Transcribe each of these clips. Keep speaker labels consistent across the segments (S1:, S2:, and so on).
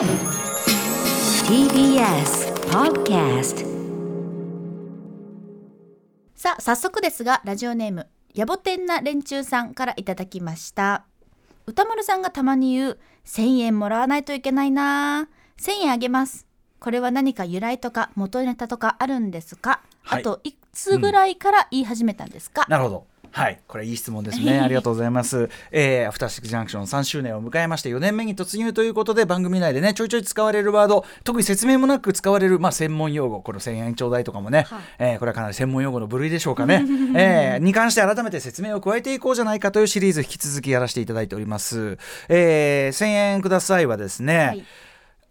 S1: TBS Podcast
S2: さあ早速ですがラジオネームやぼてんな連中さんからいただきました。歌丸さんがたまに言う1000円もらわないといけないな。1000円あげます。これは何か由来とか元ネタとかあるんですか、
S3: はい。
S2: あといつぐらいから言い始めたんですか、
S3: なるほど。はい、これいい質問ですね。ありがとうございます。えー、アフターシックスジャンクション3周年を迎えまして4年目に突入ということで番組内でねちょいちょい使われるワード、特に説明もなく使われるまあ専門用語、この1000円ちょうだいとかもね、えーこれはかなり専門用語の部類でしょうかね。えー、に関して改めて説明を加えていこうじゃないかというシリーズ引き続きやらせていただいております。えー、1000円くださいはですね。
S2: はい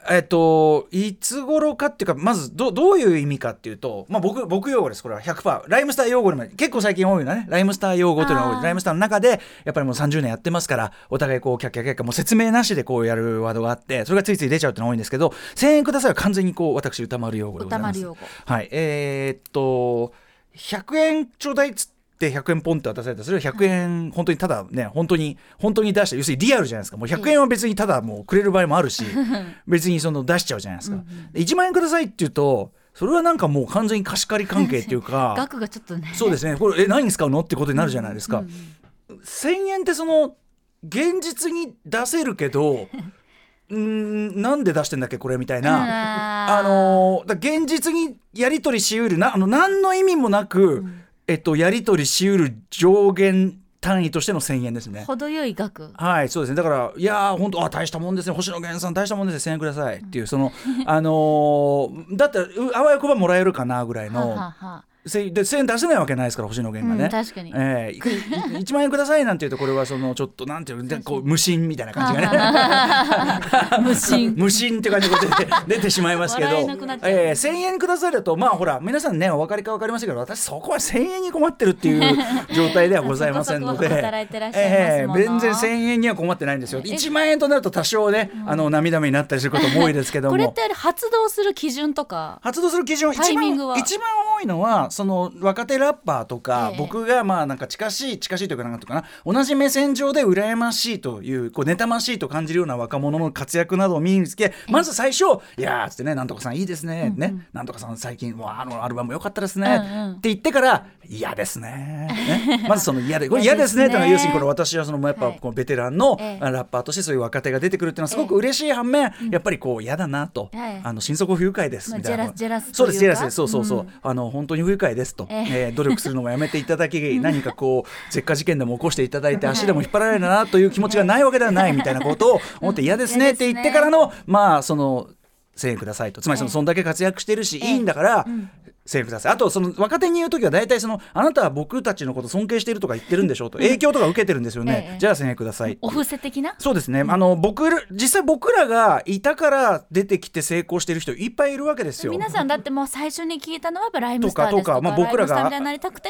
S3: えっと、いつ頃かっていうか、まずどどういう意味かっていうと、まあ、僕僕用語です、これは100%。ライムスター用語でも結構最近多いのね、ライムスター用語というのが多い。ライムスターの中で、やっぱりもう30年やってますから、お互いこう、キャッキャキャッキャ、もう説明なしでこうやるワードがあって、それがついつい出ちゃうっていうのが多いんですけど、1000円くださいは完全にこう、私、歌丸用語でございます。
S2: 歌丸用語
S3: はい、えーっと、100円ちょうだいっつって、100円ポンって渡されたらそれは100円本当にただね本当に本当に出して要するにリアルじゃないですか。もう100円は別にただもうくれる場合もあるし 別にその出しちゃうじゃないですか、で1万円くださいって言うとそれはなんかもう完全に貸し借り関係っていうか
S2: 額がちょっとね。
S3: そうですね。これえ何に使うのってことになるじゃないですか、1000円ってその現実に出せるけどんなんで出してんだっけこれみたいな。あのーだ現実にやり取りしうるなあの何の意味もなく、えっと、やり取りしうる上限単位としての1000円ですね。
S2: 程よい額。
S3: はいそうですね。だからいやー本当あ大したもんです。ね星野源さん大したもんです。ね1000円くださいっていうそのあのーだったらうあわよくばもらえるかなぐらい
S2: は
S3: の
S2: はは
S3: せで1000円出せないわけないですから星野源がね、
S2: うん確かに。
S3: ええ1万円くださいなんていうとこれはそのちょっとなんていうのでこう無心みたいな感じがね。
S2: 無心。
S3: 無心って感じで出て出てしまいますけど。
S2: 笑え
S3: ー、1000円くださいだとまあほら皆さんねお分かりか分かりませんけど私そこは1000円に困ってるっていう状態ではございませんので。えー全然1000円には困ってないんですよ。1万円となると多少ね、あの涙目になったりすることも多いですけども。
S2: これって発動する基準とか。
S3: 発動する基準
S2: タイ
S3: 一番一番多いのはその若手ラッパーとか、
S2: ええ。
S3: 僕がまあなんか近しい近しいというかなんとかな同じ目線上で羨ましいというこう妬ましいと感じるような若者の活躍などを見につけまず最初「いやー」っつってね「なんとかさんいいですね」ね「なんとかさん最近わああのアルバム良かったですね」
S2: うんうん。
S3: って言ってから「嫌ですね」ね。まずその嫌でこれ嫌ですね。ってのは要するにこれ私はそのやっぱ
S2: はい。
S3: こうベテランの
S2: ええ。
S3: ラッパーとしてそういう若手が出てくるっていうのはすごく嬉しい反面やっぱりこう嫌だなと
S2: はい。
S3: あの心底不愉快です。
S2: まあ
S3: みたいな
S2: ジェラスジェラス
S3: そうですジェラスですそうそうそう、あの本当に不愉快ですと、
S2: え
S3: え。ー努力するのもやめていただき 何かこう絶火事件でも起こしていただいて足でも引っ張られるなという気持ちがないわけではないみたいなことを思って嫌ですねって言ってからのまあその1000円くださいと。つまりその
S2: ええ。
S3: そんだけ活躍してるし、い
S2: ええ
S3: いんだから、1000円くださいあとその若手に言う時は大体そのあなたは僕たちのこと尊敬しているとか言ってるんでしょうと。影響とか受けてるんですよね、
S2: ええ。
S3: じゃあ1000円ください。
S2: お布施的な？
S3: そうですね、あの僕ら実際僕らがいたから出てきて成功してる人いっぱいいるわけですよ。
S2: 皆さんだってもう最初に聞いたのはライムスターですとか
S3: かとか、まあ、僕らが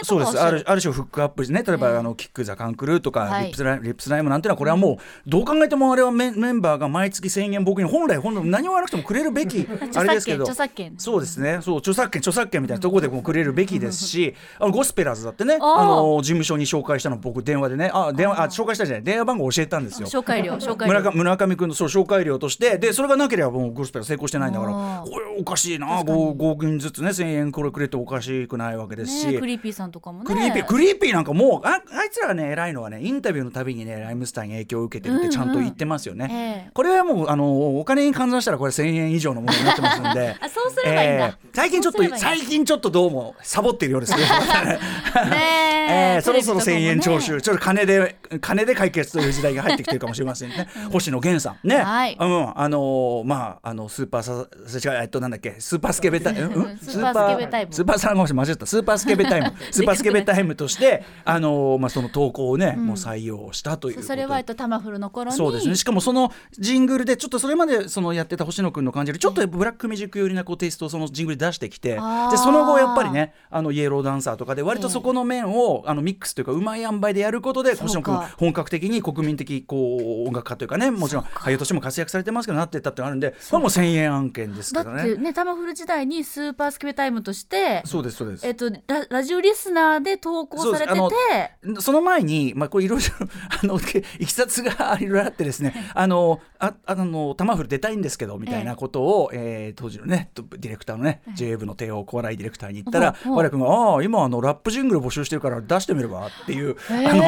S3: そうです。あるある種フックアップですね。例えば、
S2: ええ。
S3: あの KICK THE CAN CREW とか、
S2: はい。
S3: リップスライムリップスライムなんていうのはこれはもうどう考えてもあれはメンメンバーが毎月1000円僕に本来本来何も言わなくてもくれるべき あれですけど。
S2: 著作権。
S3: そうですね。そう著作権著作権みたいなところでもくれるべきですしあのゴスペラーズだってね
S2: あ
S3: の事務所に紹介したの僕電話でねあ電話あ紹介したじゃない電話番号教えたんですよ。
S2: 紹介料紹介料。
S3: 村上村上君のそう紹介料としてでそれがなければもうゴスペラーズ成功してないんだからこれおかしいな 5, 5銀ずつね1000円これくれておかしくないわけですし、
S2: ねクリーピーさんとかもね。
S3: クリーピークリーピーなんかもうああいつらがね偉いのはねインタビューのたびにねライムスターに影響を受けてるってちゃんと言ってますよね、これはもうあのお金に換算したらこれ1000円以上のものになってますんで。
S2: あそうすればいいんだ。
S3: えー最近ちょっと最近ちょっとどうもサボってるようですけど。
S2: ね
S3: え。ーそろそろ1000円徴
S2: テレビとかもね。
S3: 収ちょっと金で金で解決という時代が入ってきてるかもしれませんね。星野源さん。ね、
S2: はい。
S3: うんあのーまああのスーパーサ違うえっとなんだっけスーパースケベタイム、うん
S2: スーパースケベタイム。
S3: スーパーサンゴ間違った。スーパースケベタイム。スーパースケベタイムとしてあのーまあその投稿をね、もう採用したという
S2: それはえっと。タマフルの頃に
S3: そうですねしかもそのジングルでちょっとそれまでそのやってた星野くんの感じよりちょっとブラックミュージック寄りなこうテイストをそのジングルで出してきてでその後やっぱりねあのイエローダンサーとかで割とそこの面を、あのミックスというかうまい塩梅でやることで星野君本格的に国民的こう音楽家というかねもちろん俳優としても活躍されてますけどなっていったってのがあるんでこれはもう1000円案件ですけどね。
S2: だってねタマフル時代にスーパースケベタイムとして
S3: そうですそうです。
S2: えっとララジオリスナーで投稿されてて
S3: その前に、まあ、これいろいろ あのけ いきさつがいろいろあってですねあのああのタマフル出たいんですけどみたいなことを、えー当時のねとディレクターのね、JA 部の帝王小笑いディレクターに言ったら
S2: ほうほう。
S3: 小笑君が「ああ今あのラップジングル募集してるから出してみれば」っていう、
S2: へ
S3: あの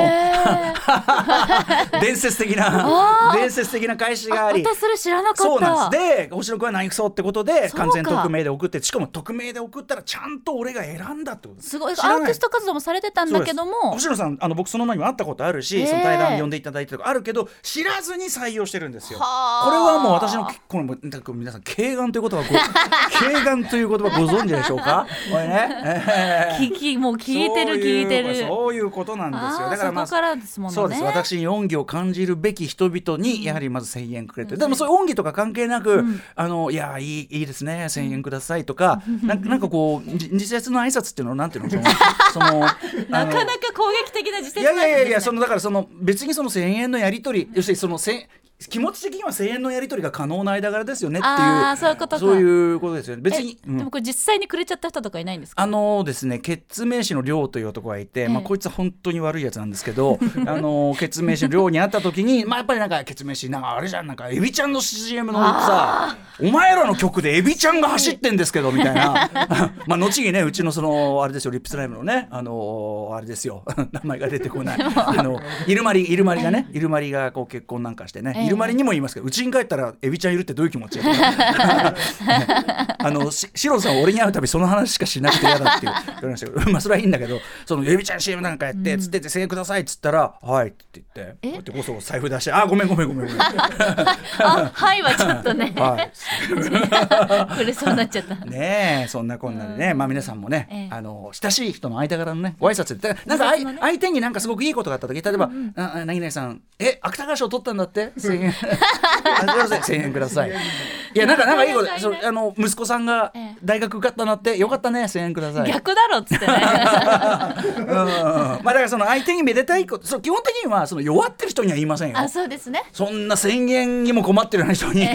S3: 伝説的な伝説的な返しがあり。
S2: 私それ知らなかった。
S3: そうなんです。で星野君は何くそってことで完全匿名で送ってしかも匿名で送ったらちゃんと俺が選んだってこと。
S2: すごい。アーティスト活動もされてたんだけども。
S3: 星野さんあの僕その前にも会ったことあるし、
S2: へー。
S3: その対談呼んでいただいてとかあるけど知らずに採用してるんですよ。これ
S2: は
S3: もう私のこの皆さん軽眼という言葉ご軽眼という言葉ご存知でしょうか？これね、え ー
S2: 聞きもう聞いてる聞いてる。
S3: そういうことなんですよ。だからまあ
S2: そこからですもんね。
S3: そうです。私に恩義を感じるべき人々にやはりまず1000円くれて、でもそういう恩義とか関係なく、あのいやいいいいですね1000円くださいとか、なんか なんかこうじ自説の挨拶っていうのはなんていうの？その その
S2: なかなか攻撃的な自説
S3: いやいやいやいや、
S2: そ
S3: そのだからその別にその1000円のやり取り、要するにそのせ気持ち的には1000円のやり取りが可能な間柄ですよねっていう、
S2: そういうことか。
S3: そういうことですよね。別に、うん。
S2: でもこれ実際にくれちゃった人とかいないんですか？
S3: あのですね、決名詞の亮という男がいて、まあ、
S2: ええ
S3: こいつは本当に悪いやつなんですけど、あの決名詞の亮に会った時に、まあ、やっぱりなんか決名詞なんかあれじゃんなんかエビちゃんの CM のさお前らの曲でエビちゃんが走ってんですけどみたいな。まあ後にねうちのそのあれですよリップスライムのねあのあれですよ。名前が出てこない。あ。のイルマリイルマリがねイルマリがこう結婚なんかしてね、
S2: ええ。
S3: イルマリにも言いますけどうちに帰ったらエビちゃんいるってどういう気持ち？あのしシロさんは俺に会うたびその話しかしなくて嫌だっていう言われましたけど まあそれはいいんだけどそのエビちゃん CM なんかやってつってて1000円くださいっつったら「はい」って言ってこうやってこそ財布出して「あごめんごめんごめんごめん」
S2: あはいはちょっとね。
S3: はい
S2: くれそうになっちゃった。
S3: ねえそんなこんなでね、まあ皆さんもね、
S2: ええ。
S3: あの親しい人の間柄のねご挨拶でなんか
S2: ね。
S3: 相手になんかすごくいいことがあった時例えば「ああ何々さんえ芥川賞取ったんだって？1000円あすいません。1000円ください」い。やなんかなんかいいことそれあの息子さんが
S2: ええ。
S3: 大学受かったなってよかったね1000円ください。
S2: 逆だろっつってね。
S3: うん。まあだからその相手にめでたいことそう基本的にはその弱ってる人には言いませんよ。
S2: あそうですね。
S3: そんな1000円にも困ってるような人に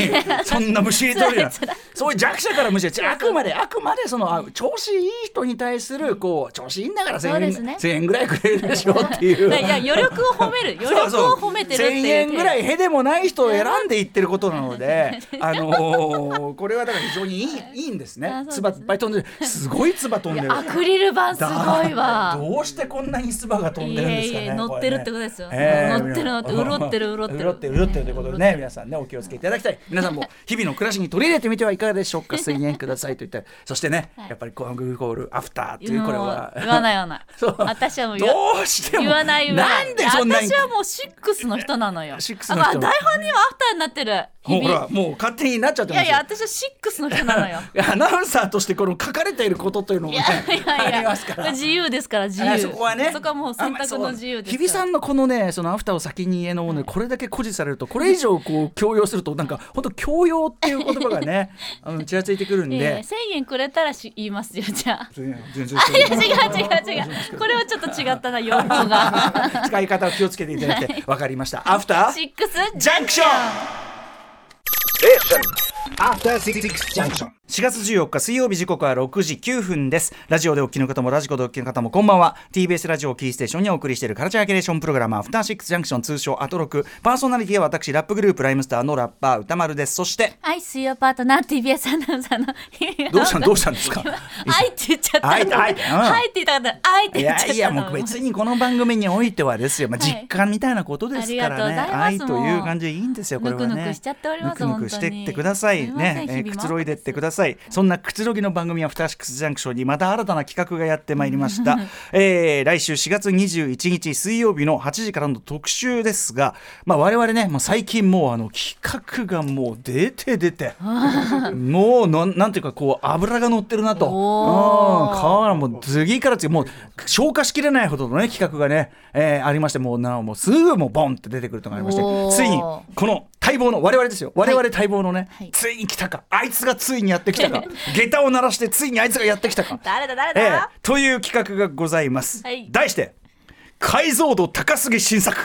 S3: そんなむしり取るよう
S2: 辛い
S3: なそういう弱者からむしりあくまであくまでそのあ調子いい人に対するこう調子いいんだから1000円,、
S2: そうですね。
S3: 1000円ぐらいくれるでしょっていう。
S2: いや余力を褒める。余力を褒めてるっていう。
S3: 1000円ぐらいへでもない人を選んでいってることなので、あのーこれはだから非常にいいい。いんですね。
S2: あそうですね。
S3: 唾いっぱい飛んでる。すごい唾飛んでる。
S2: アクリル板すごいわ。
S3: どうしてこんなに唾が飛んでるんですかね
S2: いえいえ乗ってるってことですよ。
S3: ええ
S2: 乗ってる乗ってる。潤ってる潤ってる。
S3: 潤ってる潤ってるということでね皆さんねお気をつけいただきたい。皆さんも日々の暮らしに取り入れてみてはいかがでしょうか1000円くださいと言って。そしてねやっぱりコングコールアフターっていうこれは。
S2: 言わない言わな。い私はもう
S3: どうしても。
S2: 言わない言わな。い
S3: なんでそんなに
S2: 私はもうシックスの人なのよ。
S3: シックスの人
S2: 本にはアフターになってる。日
S3: ほら
S2: 々
S3: もう勝手になっちゃってます。よ
S2: いやいや私はシックスの人なのよ。
S3: アナウンサーとしてこの書かれていることというのもね
S2: いやいやい
S3: あり
S2: や
S3: ますから。
S2: 自由ですから自由。
S3: あそこはね
S2: そこはもう選択の自由です
S3: 日比さんのこのねそのアフターを先に言えのものでこれだけ誇示されるとこれ以上こう強要するとなんか 本当強要っていう言葉がねあのちらついてくるん
S2: ええ
S3: で
S2: 1000円くれたらし言いますよじゃあ。
S3: 全然全然
S2: いや違う違う違う。これはちょっと違ったな用語が。
S3: 使い方を気をつけていただいて分かりました。アフター？
S2: シックス？
S3: ジャンクション
S4: After Six Junction.
S3: 4月14日水曜日時刻は6時9分です。ラジオでお聞きの方もラジコでお聞きの方もこんばんは。TBS ラジオをキーステーションにお送りしているカルチャーキュレーションプログラムアフターシックスジャンクション通称アトロク。パーソナリティは私ラップグループライムスターのラッパー宇多丸です。そして
S2: はい水曜パートナー TBS アナウンサーの
S3: どうしたどうしたんですか？
S2: 愛って言っちゃった
S3: 愛って
S2: 言いたかった。愛って
S3: い
S2: 言っちゃった
S3: やいやもう別にこの番組においてはですよ、まあ、
S2: はい。
S3: 実感みたいなことですからね、愛という感じでいいんですよこれはね。
S2: ぬくぬくしちゃっております
S3: ぬくぬくしてってくださいね。くつろいでってくださいそんなくつろぎの番組アフターシックスジャンクションにまた新たな企画がやってまいりました、えー来週4月21日水曜日の8時からの特集ですがまあ我々ねもう最近もうあの企画がもう出て出て もうなんなんていうかこう油が乗ってるなと。皮がもう次から次もう消化しきれないほどのね企画がね、えーありましてもうなもうすぐもうボンって出てくるとがありましてついにこの待望の我々ですよ。我々待望のね、
S2: はい。
S3: ついに来たか。あいつがついにやってきたか。下駄を鳴らしてついにあいつがやってきたか。
S2: 誰だ誰
S3: ええ。
S2: だ、
S3: という企画がございます、
S2: はい。
S3: 題して解像度高すぎ新作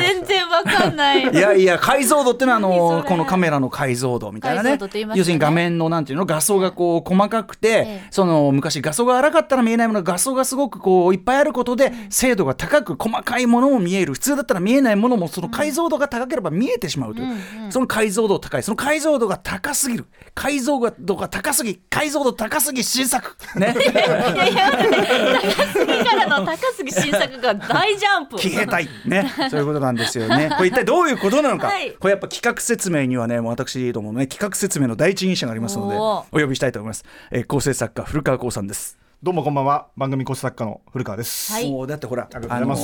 S2: 全然わかんない
S3: いやいや解像度ってのはあのこのカメラの解像度みたいなね。
S2: ね。
S3: 要するに画面のなんていうの画素がこう細かくて、
S2: ええ。
S3: その昔画素が荒かったら見えないものが画素がすごくこういっぱいあることで精度が高く細かいものも見える普通だったら見えないものもその解像度が高ければ見えてしまうという、その解像度高い。その解像度が高すぎる。解像度が高すぎ解像度高すぎ新作。ね。
S2: いやいや高杉からの高杉新作が大ジャンプ。
S3: 消えたいね。そういうことなんですよね。これ一体どういうことなのか、
S2: はい。
S3: これやっぱ企画説明にはねもう私どもね企画説明の第一人者がありますので
S2: お
S3: お呼びしたいと思います、えー構成作家古川光さんです。
S4: どうもこんばんは。番組講師作家の古川です、
S2: はい。
S3: もうだってほら
S4: あ
S3: の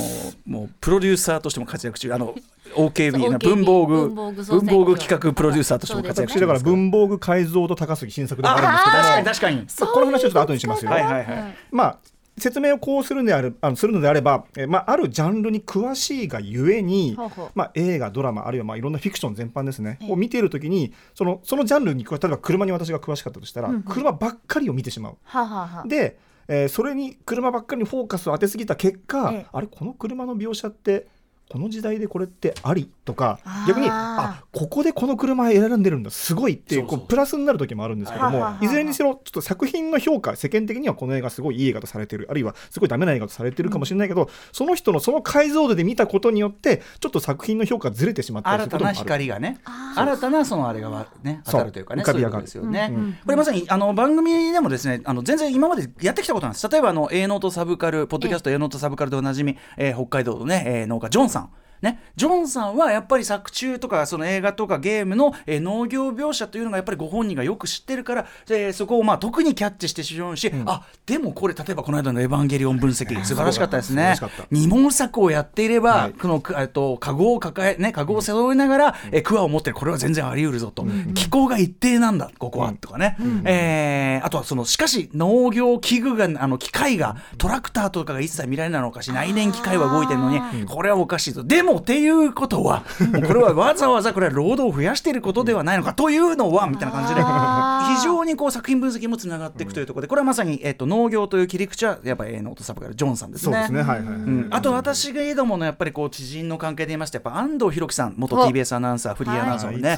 S3: もうプロデューサーとしても活躍中。あの OKB な文房具
S2: 文房具
S3: 企画プロデューサーとしても活躍中。
S4: 私だから文房具解像度高すぎ新作でもあるんですけど。
S3: 確かに確かに。
S2: そう
S4: この話はちょっと後にしますよ。
S3: はいはい。はい、
S4: まあ説明をこうするのであるあのするのであれば、えまあ、あるジャンルに詳しいがゆえに
S2: ほうほう。
S4: まあ、映画ドラマあるいはまあいろんなフィクション全般ですね、
S2: ええ。
S4: を見ているときにそのそのジャンルに詳例えば車に私が詳しかったとしたら、車ばっかりを見てしまう。
S2: はあはあはあ。
S4: で、えーそれに車ばっかりにフォーカスを当てすぎた結果、
S2: ええ。
S4: あれこの車の描写ってこの時代でこれってあり？とか逆にあここでこの車選んでるんだすごいっていうこうプラスになる時もあるんですけども
S2: い
S4: ずれにせよちょっと作品の評価世間的にはこの映画すごいいい映画とされてる。あるいはすごいダメな映画とされてるかもしれないけど、その人のその解像度で見たことによってちょっと作品の評価がずれてしまったりす
S3: 新たな
S4: ることもある。
S3: 光がね新たなそのあれがわね当たるというかね
S4: 浮かび上がる。
S3: そういうことですよね、
S2: うんうん
S3: これまさにあの番組でもですねあの全然今までやってきたことなんです。例えばあの A ノートサブカルポッドキャスト A ノートサブカルでおなじみ、えー北海道のね、えー農家ジョンさん intéressant. ね、ジョンさんはやっぱり作中とかその映画とかゲームの、えー農業描写というのがやっぱりご本人がよく知ってるから、えーそこをまあ特にキャッチしてしまうし、あでもこれ例えばこの間の「エヴァンゲリオン」分析素晴らしかったですね。二毛作をやっていれば、
S4: はい。
S3: このくえっとカゴを抱えねカゴを背負いながら、えクワを持ってる。これは全然あり得るぞと、気候が一定なんだ。ここは、とかね、えーあとはそのしかし農業器具があの機械がトラクターとかが一切見られないのおかしい内燃機械は動いてるのにこれはおかしいとでもっていうことはこれはわざわざこれは労働を増やしていることではないのかというのはみたいな感じで非常にこう作品分析もつながっていくというところ。でこれはまさに、えっと、農業という切り口はやっぱり A ノートサブからジョンさんですね。
S4: そうですね。はいはい、はい。
S3: うん、あと私がどものやっぱりこう知人の関係で言いますとやっぱ安東弘樹さん元
S2: お
S3: TBS アナウンサーフリーアナウンサーのね、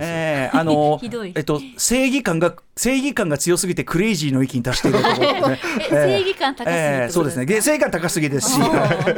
S3: えーあの えっと正義感が正義感が強すぎてクレイジーの域に達しているところ、ね。
S2: え正義感高すぎ
S3: そうですね。げ正義感高すぎですし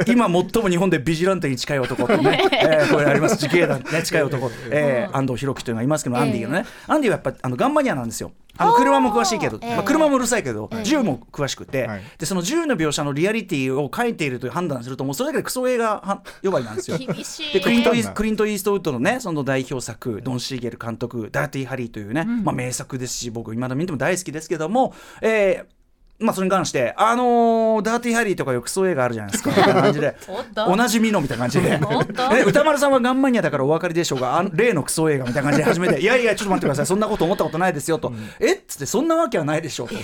S3: 今最も日本でビジランテに近い男ってね、えーこれあります。自警団ね 近い男、えー安藤弘樹というのがいますけど、アンディがね。アンディはやっぱあのガンマニアなんですよ。あの車も詳しいけど、
S2: ええ
S3: まあ、車もうるさいけど、
S2: ええ
S3: 銃も詳しくて、
S4: はい。
S3: でその銃の描写のリアリティを書いているという判断するともうそれだけでクソ映画は呼ばわりなんですよ。でクリントイクリント・イーストウッドのねその代表作ドン・シーゲル監督「ダーティー・ハリー」というね、まあ、名作ですし僕今だ見ても大好きですけども、えーまあそれに関してあのーダーティーハリーとかよクソ映画あるじゃないですか。みたいな感じで。
S2: お
S3: なじみのみたいな感じで。え歌丸さんはガンマニアだからお分かりでしょうがあの例のクソ映画みたいな感じで始めて いやいやちょっと待ってください。そんなこと思ったことないですよと、え？っつってそんなわけはないでしょうと。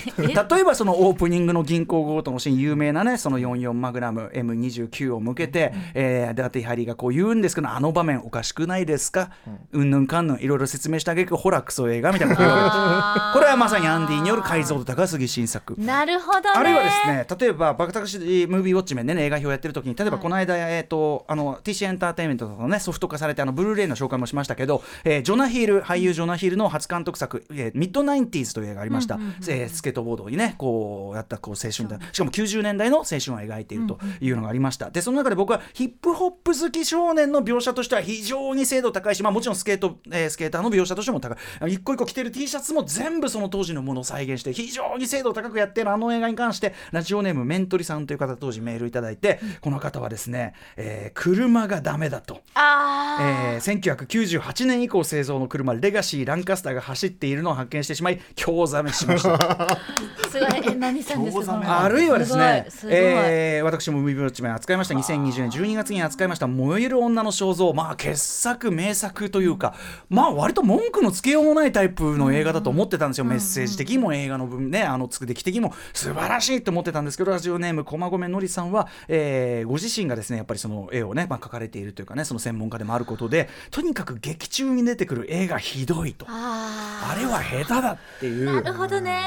S3: 例えばそのオープニングの銀行強盗のシーン有名なねその44マグナム M29 を向けて、えーダーティーハリーがこう言うんですけどあの場面おかしくないですか？うん。ぬんかんぬんいろいろ説明してあげるほらクソ映画みたいなことを言われこれはまさにアンディによる解像度高すぎ新作。
S2: なるほどね。
S3: あるいはですね例えば「バカタクシームービーウォッチメン」でね映画表やってる時に例えばこの間、えー、とあの TC エンターテインメントのねソフト化されてあのブルーレイの紹介もしましたけど、えージョナヒール俳優ジョナヒールの初監督作「えーミッドナインティーズ」という映画がありました、えースケートボードにねこうやったこう青春だしかも90年代の青春を描いているというのがありました、でその中で僕はヒップホップ好き少年の描写としては非常に精度高いし、まあ、もちろんスケート、えースケーターの描写としても高い。一個一個着てる T シャツも全部その当時のものを再現して非常に精度高くやってるあの映画に関してラジオネームメントリさんという方当時メールいただいて、この方はですね、えー車がダメだと。
S2: あ
S3: えー1998年以降製造の車レガシーランカスターが走っているのを発見してしまい興ざめしました。
S2: ー すごい。え何さんですか？
S3: あるいはですね
S2: す
S3: えー私もムービーウォッチメン扱いました。2020年12月に扱いました「燃える女の肖像」まあ傑作名作というかまあ割と文句のつけようもないタイプの映画だと思ってたんですよ。メッセージ的にも映画の分ねあの出来的にも素晴らしいと思ってたんですけどラジオネーム駒込のりさんは、えーご自身がですねやっぱりその絵をね、まあ、描かれているというかねその専門家でもあることでとにかく劇中に出てくる絵がひどいと。あ
S2: あ
S3: れは下手だっていう。
S2: ーなるほどね。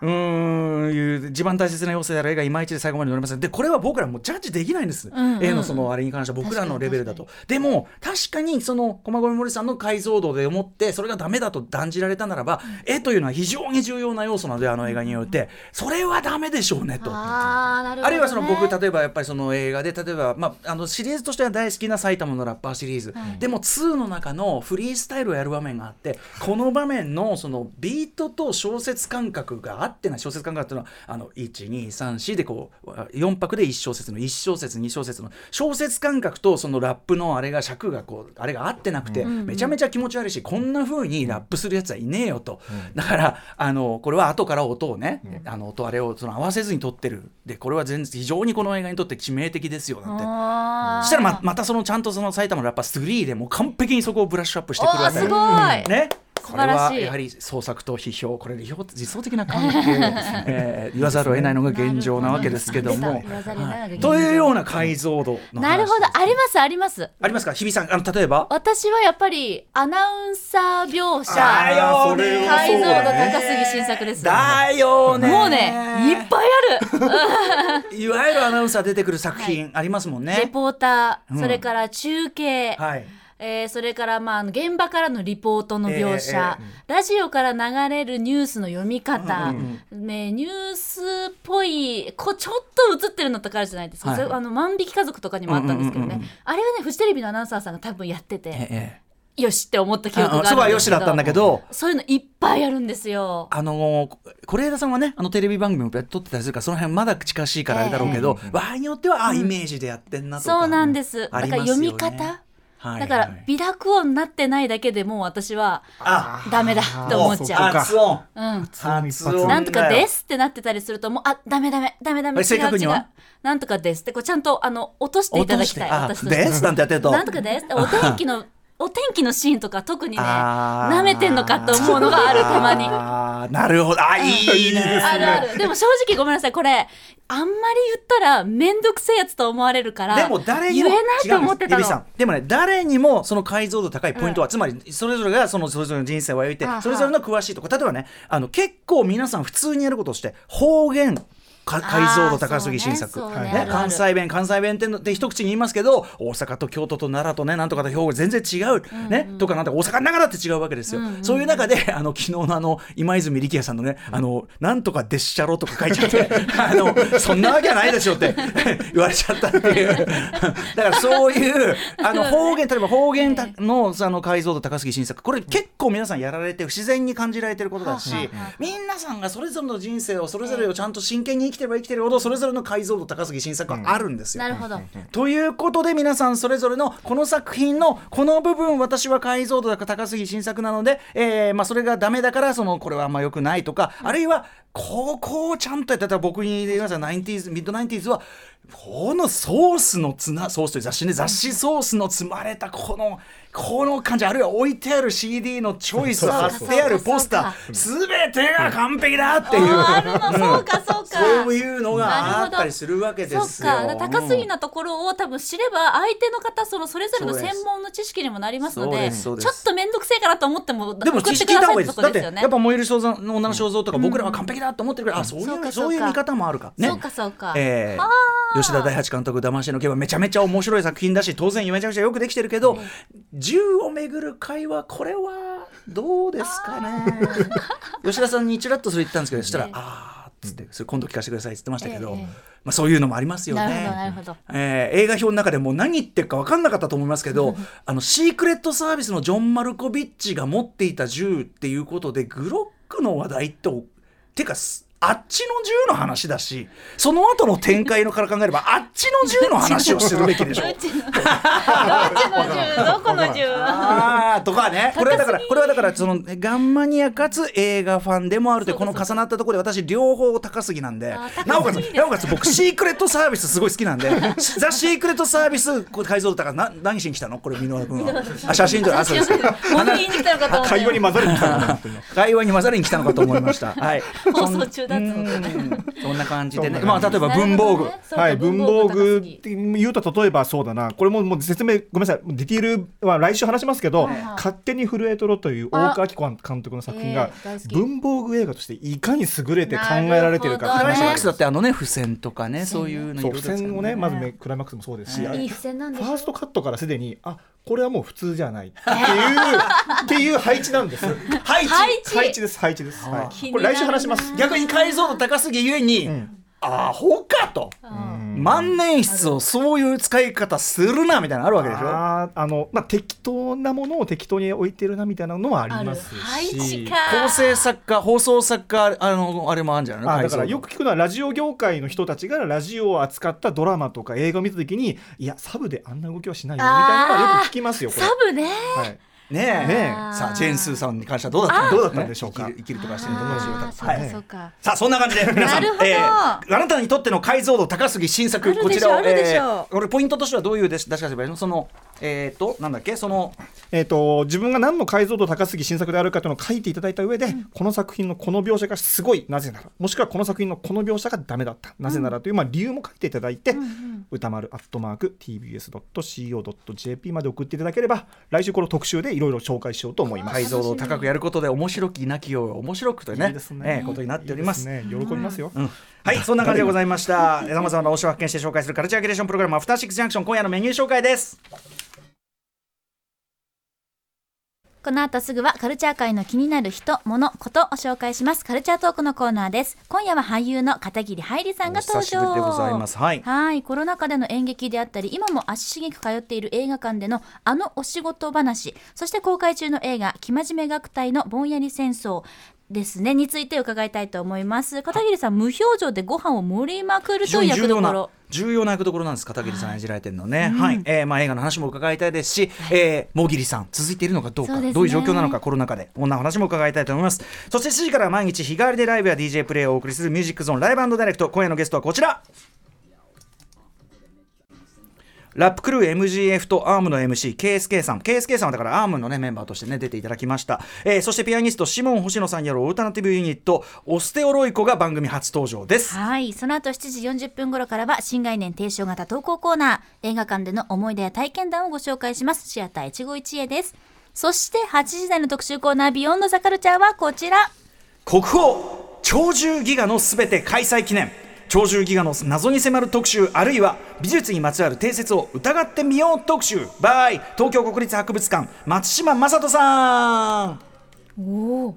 S3: うーんいう一番大切な要素である絵がいまいちで最後まで乗れません。でこれは僕らもうジャッジできないんです、
S2: んうん。
S3: 絵のそのあれに関しては僕らのレベルだと。でも確かにその駒込森さんの解像度で思ってそれがダメだと断じられたならば、絵というのは非常に重要な要素なのであの映画によって。それはダメでしょうねと。
S2: あるほど、ね、
S3: あるいはその僕例えばやっぱりその映画で例えば、まあ、あのシリーズとしては大好きな埼玉のラッパーシリーズ、でも2の中のフリースタイルをやる場面があってこの場面のそのビートと小説感覚があってない小説感覚っていうのはあの1234でこう4拍で1小節の1小節2小節の小説感覚とそのラップのあれが尺がこうあれが合ってなくて、めちゃめちゃ気持ち悪いしこんな風にラップするやつはいねえよと、だからあのこれは後から音をね、あの音あれをその合わせずに撮ってる。でこれは全然非常にこの映画にとって致命的ですよなんて。したらままたそのちゃんとその埼玉のラッパー3でもう完璧にそこをブラッシュアップしてくるわけ。
S2: すごい、
S3: ねこれはやはり創作と批評これ理想的な関係、えー言わざるを得ないのが現状なわけですけどもというような解像度の話。
S2: なるほど。ありますあります。
S3: ありますか？日比さんあの例えば？
S2: 私はやっぱりアナウンサー描写。解像度高すぎ新作です
S3: だよね。
S2: もうねいっぱいある。
S3: いわゆるアナウンサー出てくる作品ありますもん
S2: レ
S3: ね
S2: ポーター、
S3: うん。
S2: それから中継、
S3: はい
S2: えーそれから、まああの、現場からのリポートの描写、
S3: え
S2: ラジオから流れるニュースの読み方、
S3: うん。
S2: ね、ニュースっぽいこうちょっと映ってるのとかあるじゃないですか、
S3: はい。
S2: あの万引き家族とかにもあったんですけどね、
S3: うんうんうんうん。
S2: あれはねフジテレビのアナウンサーさんが多分やってて、
S3: ええ。
S2: よしって思った記憶があるんですけど。
S3: あそこはよしだったんだけど。
S2: そういうのいっぱいあるんですよ。
S3: あのー是枝さんはねあのテレビ番組も撮ってたりするからその辺まだ近しいからあれだろうけど、場合によってはあイメージでやってんなとか、
S2: そうなんです。だから読み方、
S3: はい
S2: だから
S3: はい
S2: 微濁音になってないだけでもう私は
S3: あ
S2: ダメだって思っちゃう。
S3: 発音。
S2: うん。
S3: 発音。
S2: なんとかですってなってたりするともうあダメダメダメダメ
S3: え正確には？
S2: 違う違う。なんとかですってこうちゃんとあの落としていただきたい。
S3: 落と
S2: 私として
S3: してあですなんてやってると
S2: なんとかですってお天気のお天気のシーンとか特にね
S3: あー。
S2: 舐めてんのかと思うのがあるたまに。
S3: あーなるほど。あいいね。
S2: あるある。でも正直ごめんなさいこれあんまり言ったら面倒くせえやつと思われるから
S3: でも誰にも
S2: 言えないと思ってたの。
S3: でもね誰にもその解像度高いポイントは、つまりそれぞれがそのそれぞれの人生を歩いてそれぞれの詳しいとこ。例えばねあの結構皆さん普通にやることとして方言か解像度高すぎ新作、
S2: そうね。そうね。
S3: 関西弁関西弁ってのって一口に言いますけど大阪と京都と奈良とねなんとかと兵庫全然違う、ねとかなんとか大阪の中だって違うわけですよ、そういう中であの昨日のあの今泉力也さんのね、あのなんとかでっしゃろとか書いちゃって あのそんなわけはないでしょって 言われちゃったっていう。だからそういうあの方言例えば方言たのあの解像度高すぎ新作。これ結構皆さんやられて不自然に感じられてることだし皆さんがそれぞれの人生をそれぞれをちゃんと真剣に生きてれば生きてるほどそれぞれの解像度高すぎ新作はあるんですよ。
S2: なるほど。
S3: ということで皆さんそれぞれのこの作品のこの部分私は解像度が高すぎ新作なので、えーまあ、それがダメだからそのこれはあんま良くないとか、あるいはここをちゃんとやってたら僕に言いますよ。90s ミッドナインティーズはこのソースのつなソースという雑誌ね雑誌ソースの積まれたこのこの感じあるいは置いてある CD のチョイス貼ってあるポスター全てが完璧だっていう、
S2: あるのそうかそうか。
S3: そういうのがあったりするわけですよ。
S2: かだか。ら高すぎなところを多分知れば相手の方そのそれぞれの専門の知識にもなりますの
S3: そう
S2: でちょっと面倒くせえかなと思っても
S3: でも
S2: 送って
S3: 知識
S2: だ
S3: ですだってやっぱ燃える肖像の女の肖像とか僕らは完璧だと思ってるから、あそういう
S2: そうか
S3: そういう見方もあるかね。
S2: そうかそうか。
S3: えー吉田大八監督「騙しの毛」はめちゃめちゃ面白い作品だし当然めちゃめちゃよくできてるけど、銃をめぐる会話これはどうですかね。吉田さんにちらっとそれ言ったんですけどそしたら「ああ」っつってそれ今度聞かせてくださいって言ってましたけど、
S2: ええ
S3: まあ、そういうのもありますよね。えー映画表の中でもう何言ってるか分かんなかったと思いますけどあのシークレットサービスのジョン・マルコビッチが持っていた銃っていうことでグロックの話題ってかすあっちの銃の話だしその後の展開のから考えればあっちの銃の話をするべきでしょ。
S2: どっちの銃？どこの銃？
S3: あーとかね。これはだからこれはだからそのガンマニアかつ映画ファンでもあるというこの重なったところで私両方高すぎなんでなおかつなおかつ僕シークレットサービスすごい好きなんで ザ・シークレットサービス解像度高いな？何しに来たの？これ箕輪君は。あ写真撮るあそうです。か
S4: 会話に混ざ
S3: りに来たのかと思いました。はい。
S2: 放送中立つ
S3: そんな感じでね。まあ例えば文房具、
S4: はい、文房具って言うと例えばそうだな。これももう説明ごめんなさい。ディティールは来週話しますけど
S2: はいはい「
S4: 勝手に震えとろ」という大川明子監督の作品が文房具映画としていかに優れて考えられてるか
S3: クライマックスだってあのね付箋とかねそういうの
S4: 付箋をねまずめクライマックスもそうですし、あれ
S2: いい付箋なんでしょ
S4: ファーストカットからすでにあこれはもう普通じゃない。っていうっていう配置なんです。
S3: 配置。
S2: 配置
S4: です配置です、これ来週話します。
S3: 逆に解像度高すぎゆえに、
S4: ん。
S3: アホかと、
S2: うん。
S3: 万年筆をそういう使い方するなみたいなのあるわけでしょ。
S4: あーあのまあ適当なものを適当に置いてるなみたいなのはありますし。
S3: 構成作家放送作家あのあれもあるんじゃない
S4: だからよく聞くのはラジオ業界の人たちがラジオを扱ったドラマとか映画を見た時にいやサブであんな動きはしないよみたいなのはよく聞きますよこれ。
S2: サブね。
S4: はい
S3: ねえ。
S4: ね
S2: え。
S3: さあジェーン・スーさんに関してはどうだったの
S4: どうだったんでしょうか？
S3: 生きる生きるとかしてる。ところでしょうか。さあそんな感じで皆さん
S2: なるほど。
S3: あなたにとっての解像度高すぎ新作こちらを
S2: あるでしょ
S3: これポイントとしてはどういう出し出し方すればいいのそのえっ、となんだっけ？その
S4: えー、と自分が何の解像度高すぎ新作であるかというのを書いていただいた上で、この作品のこの描写がすごいなぜならもしくはこの作品のこの描写がダメだったなぜならという、まあ、理由も書いていただいて、歌丸アットマーク TBS.CO.JP まで送っていただければ来週この特集でいろいろ紹介しようと思います。
S3: 解像度を高くやることで面白きなきよう面白くというね
S4: いいね
S3: ええことになっております
S4: いいですね、喜びますよ。
S3: うんはい、そんな感じでございました。さまざまな推しを発見して紹介するカルチャーキュレーションプログラム、アフターシックスジャンクション、今夜のメニュー紹介です。
S2: この後すぐはカルチャー界の気になる人、物、ことを紹介します。カルチャートークのコーナーです。今夜は俳優の片桐はいりさんが登場。
S3: お久しぶりでございますはい
S2: はい。コロナ禍での演劇であったり、今も足しげく通っている映画館でのあのお仕事話、そして公開中の映画、生真面目学隊のぼんやり戦争。ですね。について伺いたいと思います。片桐さん無表情でご飯を盛りまくるという役どこ
S3: な
S2: ろ。
S3: 重要な役どころなんです片桐さん演じられてるのね、はい。えーまあ、映画の話も伺いたいですし、えー、もぎりさん続いているのかどうか
S2: ね。
S3: どういう状況なのかコロナ禍でこんな話も伺いたいと思います。そして7時からは毎日日替わりでライブや DJ プレイをお送りするミュージックゾーンライブダイレクト。今夜のゲストはこちらラップクルー MGF とアームの MC、KSK さん。KSK さんはだからアームのね、メンバーとしてね、出ていただきました。えーそしてピアニスト、シモン星野さんによるオルタナティブユニット、オステオロイコが番組初登場です。
S2: はい。その後7時40分頃からは新概念提唱型投稿コーナー。映画館での思い出や体験談をご紹介します。シアター一期一会です。そして8時台の特集コーナービヨンドザカルチャーはこちら。
S3: 国宝鳥獣戯画のすべて開催記念鳥獣戯画の謎に迫る特集あるいは美術にまつわる定説を疑ってみよう特集。by 東京国立博物館松島正人さん。
S2: おお。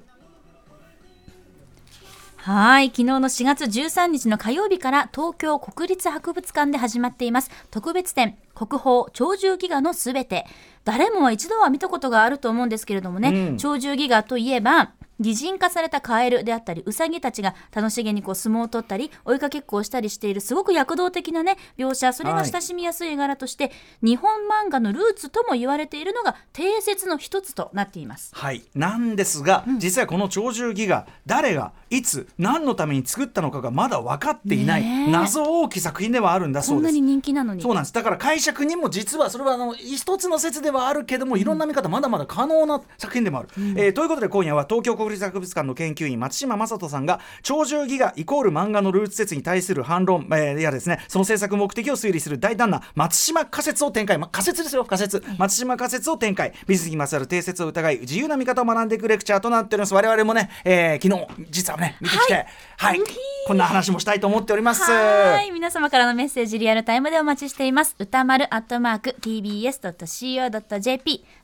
S2: はい昨日の4月13日の火曜日から東京国立博物館で始まっています。特別展国宝鳥獣戯画のすべて。誰も一度は見たことがあると思うんですけれどもね、
S3: うん。
S2: 鳥獣戯画といえば擬人化されたカエルであったりウサギたちが楽しげにこう相撲を取ったり追いかけっこをしたりしているすごく躍動的なね描写それが親しみやすい絵柄として、日本漫画のルーツとも言われているのが定説の一つとなっています。
S3: はい。なんですが、実はこの鳥獣戯画誰がいつ何のために作ったのかがまだ分かっていない、謎多き作品ではあるんだそうです。
S2: こんなに人気なのに。
S3: そうなんです。だから解釈にも実はそれはあの一つの説ではあるけどもいろんな見方まだまだ可能な作品でもある、えーということで今夜は東京国立博物館の研究員松島正人さんが鳥獣戯画イコール漫画のルーツ説に対する反論、えーやですねその制作目的を推理する大胆な松島仮説を展開、まあ、仮説ですよ。仮説。松島仮説を展開。美術にまつわる定説を疑い自由な見方を学んでいくレクチャーとなっております。我々もね、えー昨日実はね見てきてはい、こんな話もしたいと思っております。
S2: はい。皆様からのメッセージリアルタイムでお待ちしています。歌丸アットマーク tbs.co.jp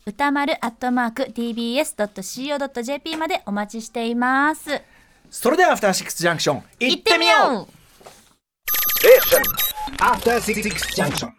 S2: 歌丸アットマーク tbs.co.jp までお待ちしています。
S3: それではアフターシックスジャンクション行ってみよう。
S2: う
S5: After Six Junction.